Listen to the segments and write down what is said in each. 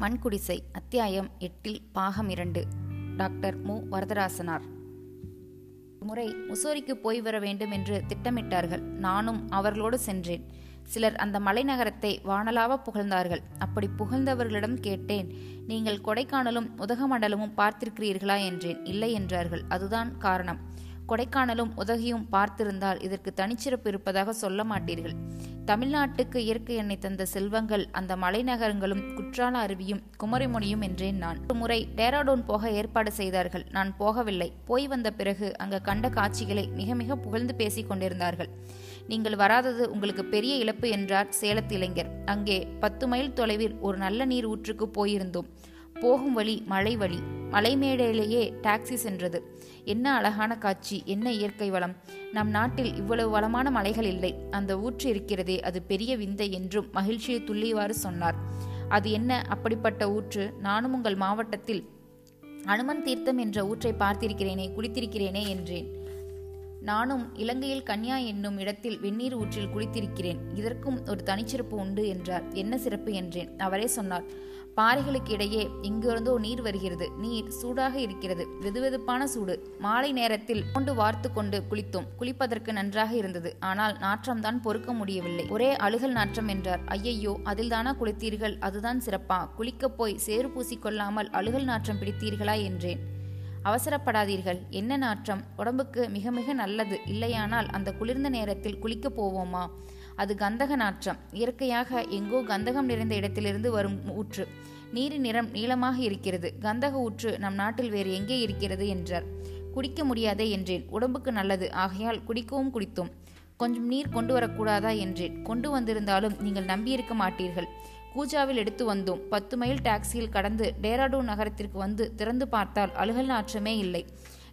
மண்குடிசை அத்தியாயம் எட்டில் பாகம் இரண்டு. டாக்டர் மு. வரதராசனார். முறை முசோரிக்கு போய் வர வேண்டும் என்று திட்டமிட்டார்கள். நானும் அவர்களோடு சென்றேன். சிலர் அந்த மலைநகரத்தை வானலாவ புகழ்ந்தார்கள். அப்படி புகழ்ந்தவர்களிடம் கேட்டேன் நீங்கள் கொடைக்கானலும் உதகமண்டலமும் பார்த்திருக்கிறீர்களா? என்றேன். இல்லை என்றார்கள். அதுதான் காரணம். கொடைக்கானலும் உதகையும் பார்த்திருந்தால் இதற்கு தனிச்சிறப்பு இருப்பதாக சொல்ல மாட்டீர்கள். தமிழ்நாட்டுக்கு இயற்கை எண்ணெய் தந்த செல்வங்கள் அந்த மலைநகரங்களும் குற்றால அருவியும் குமரிமுனியும் என்றேன் நான். ஒரு முறை டேராடோன் போக ஏற்பாடு செய்தார்கள். நான் போகவில்லை. போய் வந்த பிறகு அங்கு கண்ட காட்சிகளை மிக மிக புகழ்ந்து பேசிக் கொண்டிருந்தார்கள். நீங்கள் வராதது உங்களுக்கு பெரிய இழப்பு என்றார் சேலத்து இளைஞர். அங்கே பத்து மைல் தொலைவில் ஒரு நல்ல நீர் ஊற்றுக்கு போயிருந்தோம். போகும் வழி மலை வழி. மலை மேடையிலேயே டாக்ஸி சென்றது. என்ன அழகான காட்சி என்ன இயற்கை வளம். நம் நாட்டில் இவ்வளவு வளமான மலைகள் இல்லை. அந்த ஊற்று இருக்கிறதே அது பெரிய விந்தை என்றும் மகிழ்ச்சியை துள்ளிவாறு சொன்னார். அது என்ன அப்படிப்பட்ட ஊற்று? நானும் உங்கள் மாவட்டத்தில் அனுமன் தீர்த்தம் என்ற ஊற்றை பார்த்திருக்கிறேனே குளித்திருக்கிறேனே என்றேன். நானும் இலங்கையில் கன்யா என்னும் இடத்தில் வெந்நீர் ஊற்றில் குளித்திருக்கிறேன். இதற்கும் ஒரு தனிச்சிறப்பு உண்டு என்றார். என்ன சிறப்பு என்றேன்? அவரே சொன்னார். பாறைகளுக்கு இடையே இங்கிருந்தோ நீர் வருகிறது. நீர் சூடாக இருக்கிறது. வெதுவெதுப்பான சூடு. மாலை நேரத்தில் கொண்டு வார்த்து கொண்டு குளித்தோம். குளிப்பதற்கு நன்றாக இருந்தது. ஆனால் நாற்றம்தான் பொறுக்க முடியவில்லை. ஒரே அழுகல் நாற்றம் என்றார். ஐயையோ அதில்தானா குளித்தீர்கள்? அதுதான் சிறப்பா. குளிக்கப் போய் சேறு பூசிக்கொள்ளாமல் அழுகல் நாற்றம் பிடித்தீர்களா என்றேன். அவசரப்படாதீர்கள். என்ன நாற்றம்? உடம்புக்கு மிக மிக நல்லது. இல்லையானால் அந்த குளிர்ந்த நேரத்தில் குளிக்கப் போவோமா? அது கந்தக நாற்றம் இயற்கையாக எங்கோ கந்தகம் நிறைந்த இடத்திலிருந்து வரும் ஊற்று. நீரின் நிறம் நீளமாக இருக்கிறது. கந்தக ஊற்று நம் நாட்டில் வேறு எங்கே இருக்கிறது என்றார். குடிக்க முடியாதே என்றேன். உடம்புக்கு நல்லது. ஆகையால் குடிக்கவும் குடித்தோம். கொஞ்சம் நீர் கொண்டு வரக்கூடாதா என்றேன். கொண்டு வந்திருந்தாலும் நீங்கள் நம்பியிருக்க மாட்டீர்கள். கூஜாவில் எடுத்து வந்தோம். பத்து மைல் டாக்ஸியில் கடந்து டேராடூன் நகரத்திற்கு வந்து திறந்து பார்த்தால் அழுகல் நாற்றமே இல்லை.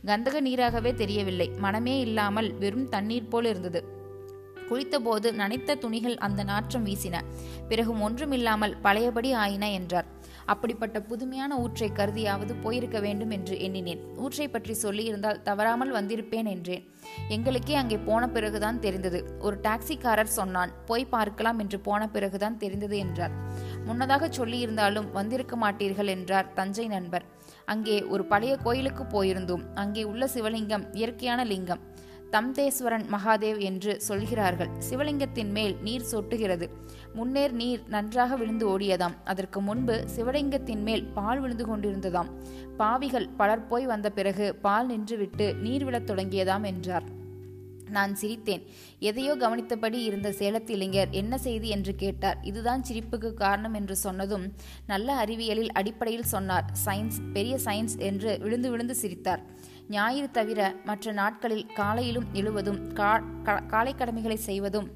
கந்தக நீராகவே தெரியவில்லை. மனமே இல்லாமல் வெறும் தண்ணீர் போல் இருந்தது. குளித்தபோது நனைத்த துணிகள் அந்த நாற்றம் வீசின. பிறகும் ஒன்றுமில்லாமல் பழையபடி ஆயின என்றார். அப்படிப்பட்ட புதுமையான ஊற்றை கருதியாவது போயிருக்க வேண்டும் என்று எண்ணினேன். ஊற்றை பற்றி சொல்லியிருந்தால் தவறாமல் வந்திருப்பேன் என்றேன். எங்களுக்கே அங்கே போன பிறகுதான் தெரிந்தது. ஒரு டாக்ஸிக்காரர் சொன்னான் போய் பார்க்கலாம் என்று போன பிறகுதான் தெரிந்தது என்றார். முன்னதாக சொல்லியிருந்தாலும் வந்திருக்க மாட்டீர்கள் என்றார் தஞ்சை நண்பர். அங்கே ஒரு பழைய கோயிலுக்கு போயிருந்தோம். அங்கே உள்ள சிவலிங்கம் இயற்கையான லிங்கம். தம்தேஸ்வரன் மகாதேவ் என்று சொல்கிறார்கள். சிவலிங்கத்தின் மேல் நீர் சொட்டுகிறது. முன்னேர் நீர் நன்றாக விழுந்து ஓடியதாம். அதற்கு முன்பு சிவலிங்கத்தின் மேல் பால் விழுந்து கொண்டிருந்ததாம். பாவிகள் பலர் போய் வந்த பிறகு பால் நின்றுவிட்டு நீர் விழத் தொடங்கியதாம் என்றார். நான் சிரித்தேன். எதையோ கவனித்தபடி இருந்த சேலத்து இளைஞர் என்ன செய்தி என்று கேட்டார். இதுதான் சிரிப்புக்கு காரணம் என்று சொன்னதும் நல்ல அறிவியலில் அடிப்படையில் சொன்னார். சயின்ஸ் பெரிய சயின்ஸ் என்று விழுந்து விழுந்து சிரித்தார். ஞாயிறு தவிர மற்ற நாட்களில் காலையிலும் எழுவதும் காலை கடமைகளை செய்வதும்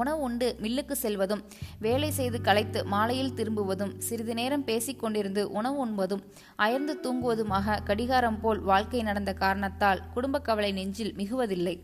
உணவு உண்டு மில்லுக்கு செல்வதும் வேலை செய்து களைத்து மாலையில் திரும்புவதும் சிறிது நேரம் பேசிக் கொண்டிருந்து உணவு உண்பதும் அயர்ந்து தூங்குவதுமாக கடிகாரம் போல் வாழ்க்கை நடந்த காரணத்தால் குடும்ப கவலை நெஞ்சில் மிகுவதில்லை.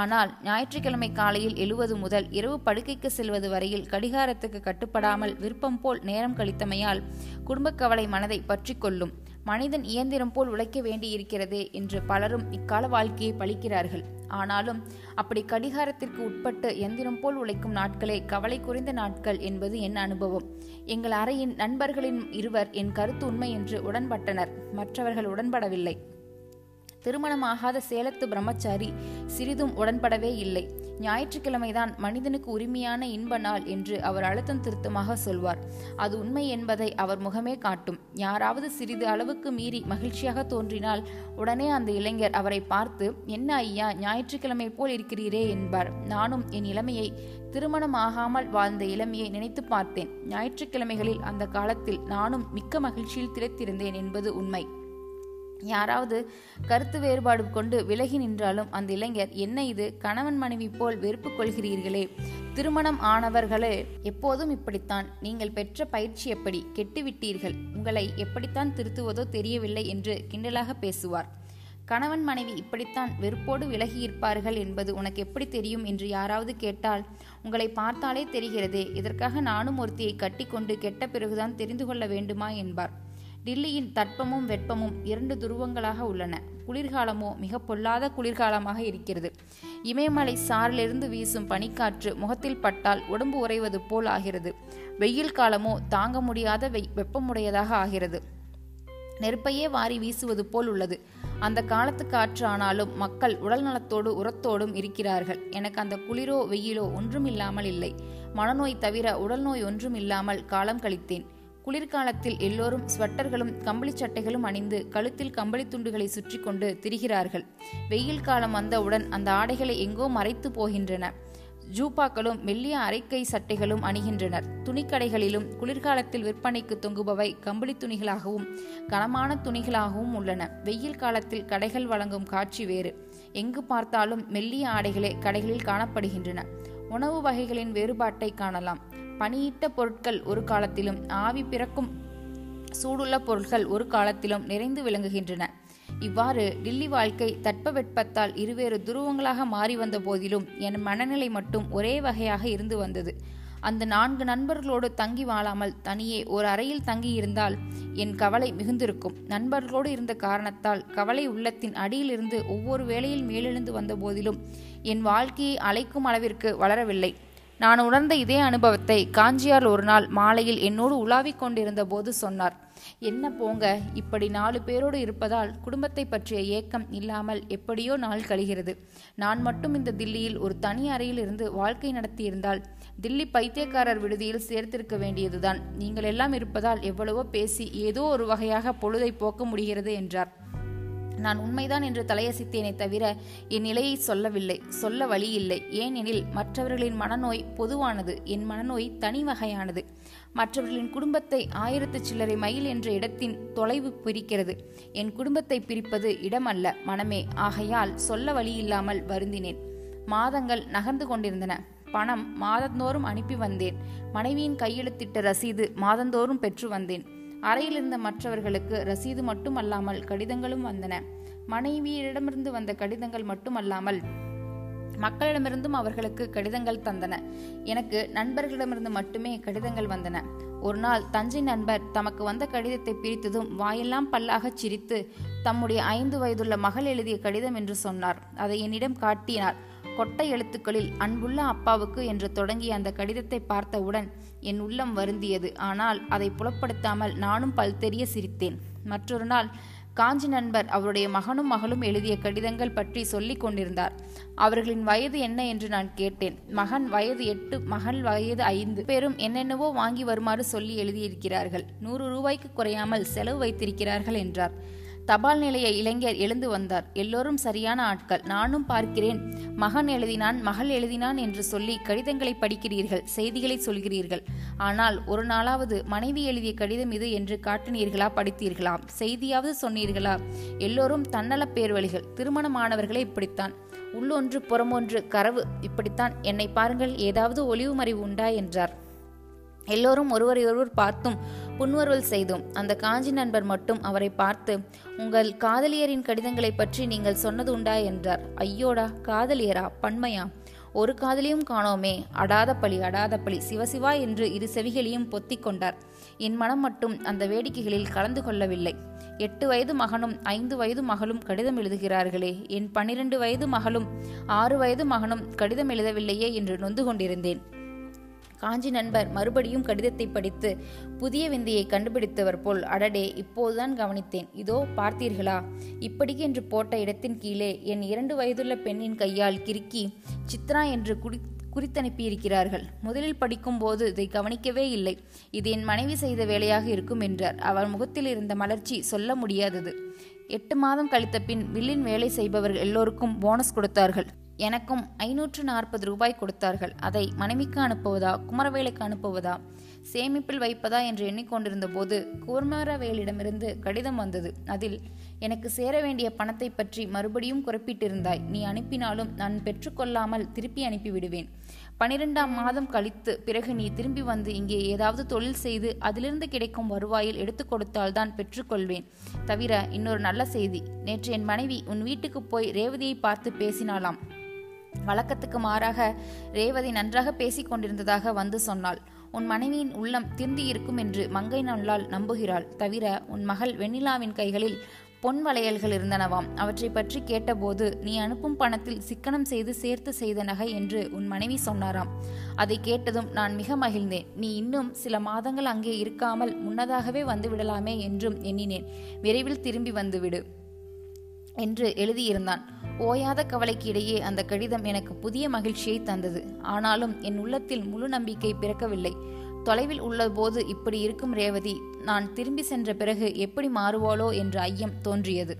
ஆனால் ஞாயிற்றுக்கிழமை காலையில் எழுவது முதல் இரவு படுக்கைக்கு செல்வது வரையில் கடிகாரத்துக்கு கட்டுப்படாமல் விருப்பம் போல் நேரம் கழித்தமையால் குடும்ப கவலை மனதை பற்றி கொள்ளும். மனிதன் இயந்திரம் போல் உழைக்க வேண்டியிருக்கிறது என்று பலரும் இக்கால வாழ்க்கையை பழிக்கிறார்கள். ஆனாலும் அப்படி கடிகாரத்திற்கு உட்பட்டு எந்திரம் போல் உழைக்கும் நாட்களே கவலை குறைந்த நாட்கள் என்பது என் அனுபவம். எங்கள் அறையின் நண்பர்களின் இருவர் என் கருத்து உண்மை என்று உடன்பட்டனர். மற்றவர்கள் உடன்படவில்லை. திருமணமாகாத சேலத்து பிரம்மச்சாரி சிறிதும் உடன்படவே இல்லை. ஞாயிற்றுக்கிழமைதான் மனிதனுக்கு உரிமையான இன்ப நாள் என்று அவர் அழுத்தம் திருத்தமாக சொல்வார். அது உண்மை என்பதை அவர் முகமே காட்டும். யாராவது சிறிது அளவுக்கு மீறி மகிழ்ச்சியாக தோன்றினால் உடனே அந்த இளைஞர் அவரை பார்த்து என்ன ஐயா ஞாயிற்றுக்கிழமை போல் இருக்கிறீரே என்பார். நானும் என் இளமையை திருமணம் ஆகாமல் வாழ்ந்த இளமையை நினைத்து பார்த்தேன். ஞாயிற்றுக்கிழமைகளில் அந்த காலத்தில் நானும் மிக்க மகிழ்ச்சியில் திளைத்திருந்தேன் என்பது உண்மை. யாராவது கருத்து வேறுபாடு கொண்டு விலகி நின்றாலும் அந்த இளைஞர் என்ன இது? கணவன் மனைவி போல் வெறுப்பு கொள்கிறீர்களே. திருமணம் ஆனவர்களே எப்போதும் இப்படித்தான். நீங்கள் பெற்ற பயிற்சி எப்படி? கெட்டுவிட்டீர்கள். உங்களை எப்படித்தான் திருத்துவதோ தெரியவில்லை என்று கிண்டலாக பேசுவார். கணவன் மனைவி இப்படித்தான் வெறுப்போடு விலகி இருப்பார்கள் என்பது உனக்கு எப்படி தெரியும்? என்று யாராவது கேட்டால் உங்களை பார்த்தாலே தெரிகிறதே. இதற்காக நானும் ஒருத்தியை கட்டிக்கொண்டு கெட்ட பிறகுதான் தெரிந்து கொள்ள வேண்டுமா? என்பார். டில்லியின் தட்பமும் வெப்பமும் இரண்டு துருவங்களாக உள்ளன. குளிர்காலமோ மிக பொல்லாத குளிர்காலமாக இருக்கிறது. இமயமலை சாரிலிருந்து வீசும் பனிக்காற்று முகத்தில் பட்டால் உடம்பு உறைவது போல் ஆகிறது. வெயில் காலமோ தாங்க முடியாத வெப்பமுடையதாக ஆகிறது. நெருப்பையே வாரி வீசுவது போல் உள்ளது. அந்த காலத்து காற்று ஆனாலும் மக்கள் உடல் நலத்தோடு உரத்தோடும் இருக்கிறார்கள். எனக்கு அந்த குளிரோ வெயிலோ ஒன்றும் இல்லாமல் இல்லை. மனநோய் தவிர உடல் நோய் ஒன்றும் இல்லாமல் காலம் கழித்தேன். குளிர்காலத்தில் எல்லோரும் ஸ்வெட்டர்களும் கம்பளி சட்டைகளும் அணிந்து கழுத்தில் கம்பளி துண்டுகளை சுற்றி கொண்டு திரிகிறார்கள். வெயில் காலம் வந்தவுடன் அந்த ஆடைகளை எங்கோ மறைத்து போகின்றன. ஜூப்பாக்களும் மெல்லிய அரைக்கை சட்டைகளும் அணிகின்றனர். துணிக்கடைகளிலும் குளிர்காலத்தில் விற்பனைக்கு தொங்குபவை கம்பளி துணிகளாகவும் கனமான துணிகளாகவும் உள்ளன. வெயில் காலத்தில் கடைகள் வழங்கும் காட்சி வேறு. எங்கு பார்த்தாலும் மெல்லிய ஆடைகளே கடைகளில் காணப்படுகின்றன. உணவு வகைகளின் வேறுபாட்டை காணலாம். பணியிட்ட பொருட்கள் ஒரு காலத்திலும் ஆவி பிறக்கும் சூடுள்ள பொருட்கள் ஒரு காலத்திலும் நிறைந்து விளங்குகின்றன. இவ்வாறு டில்லி வாழ்க்கை தட்பவெட்பத்தால் இருவேறு துருவங்களாக மாறி வந்த போதிலும் என் மனநிலை மட்டும் ஒரே வகையாக இருந்து வந்தது. அந்த நான்கு நண்பர்களோடு தங்கி வாழாமல் தனியே ஒரு அறையில் தங்கியிருந்தால் என் கவலை மிகுந்திருக்கும். நண்பர்களோடு இருந்த காரணத்தால் கவலை உள்ளத்தின் அடியிலிருந்து ஒவ்வொரு வேளையில் மேலெழுந்து வந்த போதிலும் என் வாழ்க்கையை அழைக்கும் அளவிற்கு வளரவில்லை. நான் உணர்ந்த இதே அனுபவத்தை காஞ்சியார் ஒரு நாள் மாலையில் என்னோடு உலாவிக் கொண்டிருந்த போது சொன்னார். என்ன போங்க இப்படி நாலு பேரோடு இருப்பதால் குடும்பத்தை பற்றிய ஏக்கம் இல்லாமல் எப்படியோ நாள் கழிகிறது. நான் மட்டும் இந்த தில்லியில் ஒரு தனி அறையில் இருந்து வாழ்க்கை நடத்தியிருந்தால் தில்லி பைத்தியக்காரர் விடுதியில் சேர்த்திருக்க வேண்டியதுதான். நீங்கள் எல்லாம் இருப்பதால் எவ்வளவோ பேசி ஏதோ ஒரு வகையாக பொழுதை போக்க முடிகிறது என்றார். நான் உண்மைதான் என்று தலையசித்தேனே தவிர என் நிலையை சொல்லவில்லை சொல்ல வழி இல்லை ஏனெனில் மற்றவர்களின் மனநோய் பொதுவானது என் மனநோய் தனி வகையானது மற்றவர்களின் குடும்பத்தை ஆயிரத்து சில்லறை மைல் என்ற இடத்தின் தொலைவு பிரிக்கிறது. என் குடும்பத்தை பிரிப்பது இடமல்ல மனமே. ஆகையால் சொல்ல வழி இல்லாமல் வருந்தினேன். மாதங்கள் நகர்ந்து கொண்டிருந்தன. பணம் மாதந்தோறும் அனுப்பி வந்தேன். மனைவியின் கையெழுத்திட்ட ரசீது மாதந்தோறும் பெற்று வந்தேன். அறையில் இருந்த மற்றவர்களுக்கு ரசீது மட்டுமல்லாமல் கடிதங்களும் வந்தன. மனைவியிடமிருந்து வந்த கடிதங்கள் மட்டுமல்லாமல் மக்களிடமிருந்தும் அவர்களுக்கு கடிதங்கள் தந்தன. எனக்கு நண்பர்களிடமிருந்து மட்டுமே கடிதங்கள் வந்தன. ஒரு நாள் தஞ்சை நண்பர் தமக்கு வந்த கடிதத்தை பிரித்ததும் வாயெல்லாம் பல்லாகச் சிரித்து தம்முடைய ஐந்து வயதுள்ள மகள் எழுதிய கடிதம் என்று சொன்னார். அதை என்னிடம் காட்டினார். கொட்டை எழுத்துக்களில் அன்புள்ள அப்பாவுக்கு என்று தொடங்கிய அந்த கடிதத்தை பார்த்தவுடன் என் உள்ளம் வருந்தியது. ஆனால் அதை புலப்படுத்தாமல் நானும் பல்தெரிய சிரித்தேன். மற்றொரு நாள் காஞ்சி நண்பர் அவருடைய மகனும் மகளும் எழுதிய கடிதங்கள் பற்றி சொல்லிக் கொண்டிருந்தார். அவர்களின் வயது என்ன என்று நான் கேட்டேன். மகன் வயது எட்டு மகள் வயது ஐந்து. பேரும் என்னென்னவோ வாங்கி வருமாறு சொல்லி எழுதியிருக்கிறார்கள். நூறு ரூபாய்க்கு குறையாமல் செலவு வைத்திருக்கிறார்கள் என்றார். தபால் நிலைய இளைஞர் எழுந்து வந்தார். எல்லோரும் சரியான ஆட்கள். நானும் பார்க்கிறேன். மகன் எழுதினான் மகள் எழுதினான் என்று சொல்லி கடிதங்களை படிக்கிறீர்கள் செய்திகளை சொல்கிறீர்கள். ஆனால் ஒரு நாளாவது மனைவி எழுதிய கடிதம் இது என்று காட்டினீர்களா படித்தீர்களா செய்தியாவது சொன்னீர்களா? எல்லோரும் தன்னலப் பேர்வழிகள். திருமணமானவர்களே இப்படித்தான். உள்ளொன்று புறமொன்று கரவு இப்படித்தான். என்னை பாருங்கள் ஏதாவது ஒளிவு மறைவு உண்டா? என்றார். எல்லோரும் ஒருவரையொருவர் பார்த்தும் புன்வருவல் செய்தோம் அந்த காஞ்சி நண்பர் மட்டும் அவரை பார்த்து உங்கள் காதலியரின் கடிதங்களை பற்றி நீங்கள் சொன்னது உண்டா? என்றார். ஐயோடா காதலியரா? பன்மையா? ஒரு காதலியும் காணோமே. அடாத பழி அடாத பழி. சிவசிவா என்று இரு செவிகளையும் பொத்திக் கொண்டார். என் மனம் மட்டும் அந்த வேடிக்கைகளில் கலந்து கொள்ளவில்லை. எட்டு வயது மகனும் ஐந்து வயது மகளும் கடிதம் எழுதுகிறார்களே. என் பன்னிரண்டு வயது மகளும் ஆறு வயது மகனும் கடிதம் எழுதவில்லையே என்று நொந்து கொண்டிருந்தேன். காஞ்சி நண்பர் மறுபடியும் கடிதத்தை படித்து புதிய விந்தையை கண்டுபிடித்தவர் போல் அடடே இப்போதுதான் கவனித்தேன். இதோ பார்த்தீர்களா? இப்படிக்கு என்று போட்ட இடத்தின் கீழே என் இரண்டு வயதுள்ள பெண்ணின் கையால் கிறுக்கி சித்ரா என்று குடி குறித்தனுப்பியிருக்கிறார்கள். முதலில் படிக்கும்போது இதை கவனிக்கவே இல்லை. இது என் மனைவி செய்த வேலையாக இருக்கும் என்றார். அவர் முகத்தில் இருந்த மலர்ச்சி சொல்ல முடியாதது. எட்டு மாதம் கழித்த பின் வில்லின் வேலை செய்பவர்கள் எல்லோருக்கும் போனஸ் கொடுத்தார்கள். எனக்கும் ஐநூற்று நாற்பது ரூபாய் கொடுத்தார்கள். அதை மனைவிக்கு அனுப்புவதா குமரவேலுக்கு அனுப்புவதா சேமிப்பில் வைப்பதா என்று எண்ணிக்கொண்டிருந்த போது குமரவேலிடமிருந்து கடிதம் வந்தது. அதில் எனக்கு சேர வேண்டிய பணத்தை பற்றி மறுபடியும் குறிப்பிட்டிருந்தாய். நீ அனுப்பினாலும் நான் பெற்றுக்கொள்ளாமல் திருப்பி அனுப்பிவிடுவேன். பனிரெண்டாம் மாதம் கழித்து பிறகு நீ திரும்பி வந்து இங்கே ஏதாவது தொழில் செய்து அதிலிருந்து கிடைக்கும் வருவாயில் எடுத்து கொடுத்தால்தான் பெற்றுக்கொள்வேன் தவிர இன்னொரு நல்ல செய்தி. நேற்று என் மனைவி உன் வீட்டுக்கு போய் ரேவதியை பார்த்து பேசினாலாம் வழக்கத்துக்கு மாறாக ரேவதி நன்றாக பேசிக் கொண்டிருந்ததாக வந்து சொன்னாள். உன் மனைவியின் உள்ளம் திருந்தியிருக்கும் என்று மங்கை நல்லால் நம்புகிறாள். தவிர உன் மகள் வெண்ணிலாவின் கைகளில் பொன் வளையல்கள் இருந்தனவாம். அவற்றை பற்றி கேட்டபோது நீ அனுப்பும் பணத்தில் சிக்கனம் செய்து சேர்த்து செய்த நகை என்று உன் மனைவி சொன்னாராம். அதை கேட்டதும் நான் மிக மகிழ்ந்தேன். நீ இன்னும் சில மாதங்கள் அங்கே இருக்காமல் முன்னதாகவே வந்து விடலாமே என்றும் எண்ணினேன். விரைவில் திரும்பி வந்துவிடு என்று எழுதியிருந்தான். ஓயாத கவலைக்கு இடையே அந்த கடிதம் எனக்கு புதிய மகிழ்ச்சியை தந்தது. ஆனாலும் என் உள்ளத்தில் முழு நம்பிக்கை பிறக்கவில்லை. தொலைவில் உள்ளபோது இப்படி இருக்கும் ரேவதி நான் திரும்பி சென்ற பிறகு எப்படி மாறுவாளோ என்ற ஐயம் தோன்றியது.